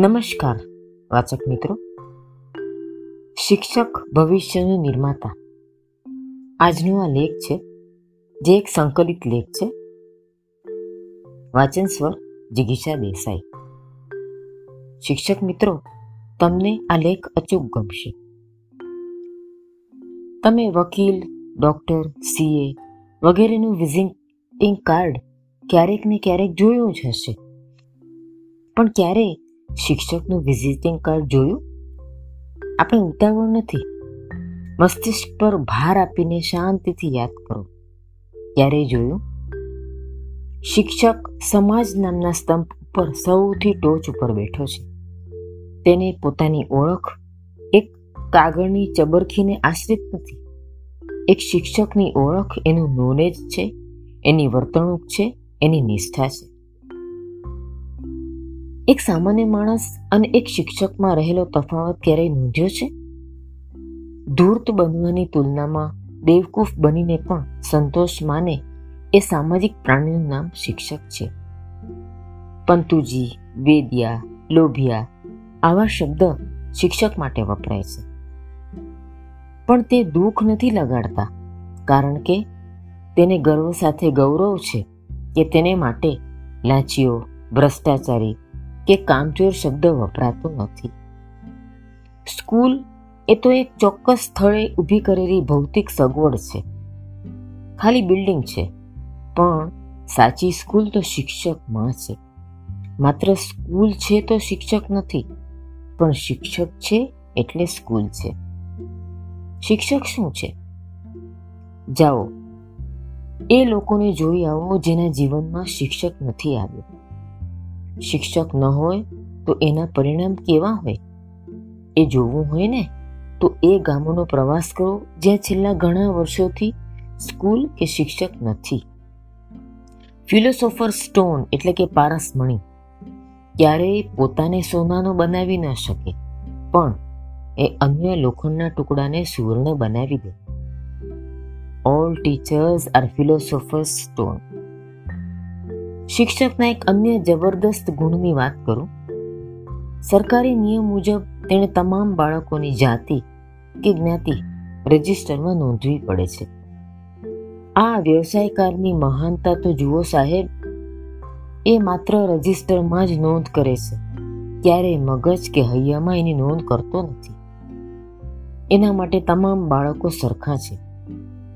નમસ્કાર, વાચક મિત્રો. શિક્ષક, ભવિષ્યનું નિર્માતા. આજનો આ લેખ છે, જે એક સંકલિત લેખ છે. વાચન સ્વર જિગીષા દેસાઈ. શિક્ષક મિત્રો, તમને આ લેખ અચૂક ગમશે. તમે વકીલ, ડોક્ટર, સીએ વગેરેનું વિઝિટિંગ કાર્ડ ક્યારેક ને ક્યારેક જોયું જ હશે. પણ ક્યારે શિક્ષકનું વિઝિટિંગ કાર્ડ જોયું? આપણે ઉતાવળ નથી. મસ્તિષ્ક પર ભાર આપીને શાંતિથી યાદ કરો. ક્યારે જોયું? શિક્ષક સમાજ નામના સ્તંભ ઉપર સૌથી ટોચ ઉપર બેઠો છે. તેને પોતાની ઓળખ એક કાગળની ચબરખીને આશ્રિત નથી. એક શિક્ષકની ઓળખ એનું નોલેજ છે, એની વર્તણૂક છે, એની નિષ્ઠા છે. એક સામાન્ય માણસ અને એક શિક્ષકમાં રહેલો તફાવત ક્યારેય નોંધ્યો છે? ધૂર્ત બનવાની તુલનામાં દેવકૂફ બનીને પણ સંતોષ માને એ સામાજિક પ્રાણીનું નામ શિક્ષક છે. પંતુજી, વેદિયા, લોભિયા આવા શબ્દ શિક્ષક માટે વપરાય છે. પણ તે દુઃખ નથી લગાડતા, કારણ કે તેને ગર્વ સાથે ગૌરવ છે કે તેને માટે લાંચીઓ, ભ્રષ્ટાચારી કે કામચોર શબ્દ વપરાતો નથી. સ્કૂલ એ તો એક ચોક્કસ સ્થળે ઊભી કરેલી ભૌતિક સગવડ છે. ખાલી બિલ્ડિંગ છે, પણ સાચી સ્કૂલ તો શિક્ષકમાં છે. માત્ર સ્કૂલ છે તો શિક્ષક નથી, પણ શિક્ષક છે એટલે સ્કૂલ છે. શિક્ષક શું છે? જાઓ, એ લોકોને જોઈ આવો જેના જીવનમાં શિક્ષક નથી આવ્યો. શિક્ષક ન હોય, તો એના પરિણામ કેવા હોય? એ જોવું હોય ને, તો એ ગામોનો પ્રવાસ કરો જ્યાં છેલ્લા ઘણા વર્ષોથી સ્કૂલ કે શિક્ષક નથી. ફિલોસોફર સ્ટોન એટલે કે પારસમણી ક્યારેય પોતાને સોનાનો બનાવી ન શકે, પણ એ અન્ય લોખંડના ટુકડાને સુવર્ણ બનાવી દે. All teachers are philosopher stone શિક્ષકના એક અન્ય જબરદસ્ત ગુણની વાત કરું? સરકારી નિયમ મુજબ તેણે તમામ બાળકોની જાતિ કે જ્ઞાતિ રજિસ્ટરમાં નોંધવી પડે છે. આ વ્યવસાયકારની મહાનતા તો જુઓ સાહેબ, એ માત્ર રજિસ્ટરમાં જ નોંધ કરે છે. ત્યારે મગજ કે હૈયામાં એની નોંધ કરતો નથી. એના માટે તમામ બાળકો સરખા છે.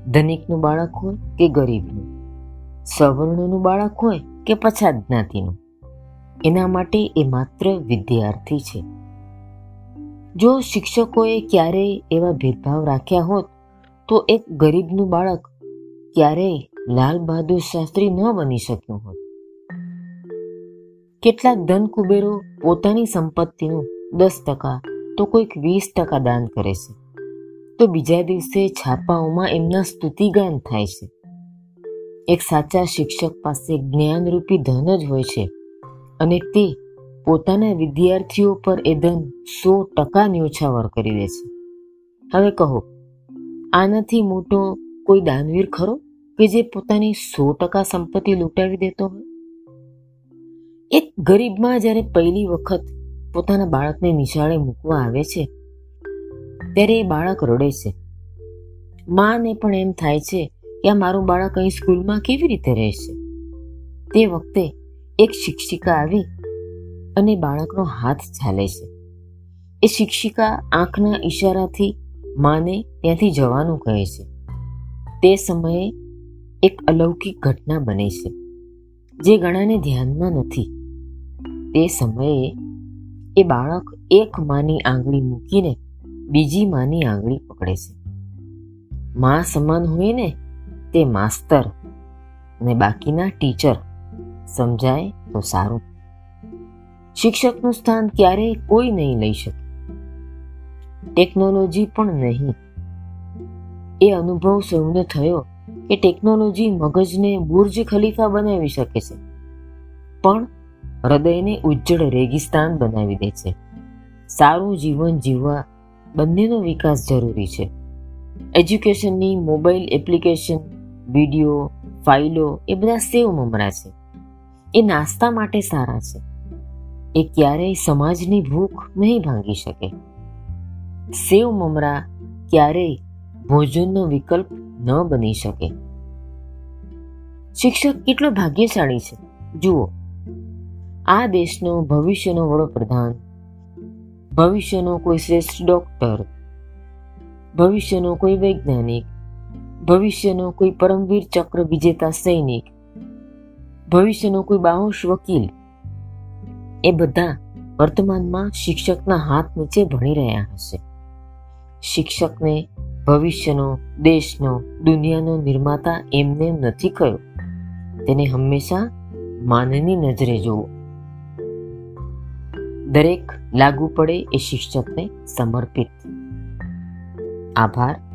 ધનિકનું બાળક હોય કે ગરીબનું. સવર્ણનું બાળક હોય કે પછાત જ્ઞાતિનું એના માટે એ માત્ર વિદ્યાર્થી છે. જો શિક્ષકોએ ક્યારેય એવા ભેદભાવ રાખ્યા હોત, તો એક ગરીબનું બાળક ક્યારેય લાલ બહાદુર શાસ્ત્રી ન બની શક્યું હોત. કેટલાક ધન કુબેરો પોતાની સંપત્તિનું દસ ટકા તો કોઈક વીસ ટકા દાન કરે છે. તો બીજા દિવસે છાપાઓમાં એમના સ્તુતિગાન થાય છે. એક સાચા શિક્ષક પાસે જ્ઞાનરૂપી ધન જ હોય છે અને તે પોતાના વિદ્યાર્થીઓ પર એ ધન સો ટકા ન્યોછાવર કરી દે છે. હવે કહો, આનાથી મોટો કોઈ દાનવીર ખરો કે જે પોતાની સો ટકા સંપત્તિ લૂંટાવી દેતો હોય? એક ગરીબમાં જ્યારે પહેલી વખત પોતાના બાળકને નિશાળે મૂકવા આવે છે, ત્યારે એ બાળક રડે છે. માને પણ એમ થાય છે આ મારું બાળક અહીં સ્કૂલમાં કેવી રીતે રહેશે? તે વખતે એક શિક્ષિકા આવી અને બાળકનો હાથ ચાલે છે. એ શિક્ષિકા આંખના ઈશારાથી માને ત્યાંથી જવાનું કહે છે. તે સમયે એક અલૌકિક ઘટના બને છે, જે ઘણાને ધ્યાનમાં નથી. તે સમયે એ બાળક એક માની આંગળી મૂકીને બીજી માની આંગળી પકડે છે. મા સમાન હોય ને તે માસ્તર અને બાકીના ટીચર સમજાય તો સારું. શિક્ષકનું સ્થાન ક્યારેય કોઈ નહીં લઈ શકે. ટેકનોલોજી પણ નહીં. એ અનુભવ સૌને થયો કે ટેકનોલોજી મગજને બુર્જ ખલીફા બનાવી શકે છે. પણ હૃદયને ઉજ્જળ રેગિસ્તાન બનાવી દે છે. સારું જીવન જીવવા બંનેનો વિકાસ જરૂરી છે. એજ્યુકેશનની, મોબાઈલ એપ્લિકેશન વીડિયો, ફાઇલો એ બધા સેવ મમરા છે. એ નાસ્તા માટે સારા છે. એ ક્યારેય સમાજની ભૂખ નહીં ભાંગી શકે. સેવ મમરા ક્યારેય ભોજનનો વિકલ્પ ન બની શકે. શિક્ષક કેટલો ભાગ્યશાળી છે. જુઓ, આ દેશનો ભવિષ્યનો વડોપ્રધાન, ભવિષ્યનો કોઈ શ્રેષ્ઠ ડોક્ટર ભવિષ્યનો કોઈ વૈજ્ઞાનિક ભવિષ્યનો કોઈ પરમવીર ચક્ર વિજેતા સૈનિક, ભવિષ્યનો કોઈ બાહોશ વકીલ, એ બધા વર્તમાનમાં શિક્ષકના હાથ નીચે ભણી રહ્યા હશે. શિક્ષકને ભવિષ્યનો, દેશનો, દુનિયાનો નિર્માતા એમને નથી કયો તેને હંમેશા માનની નજરે જોવો. દરેક લાગુ પડે એ શિક્ષકને સમર્પિત. આભાર.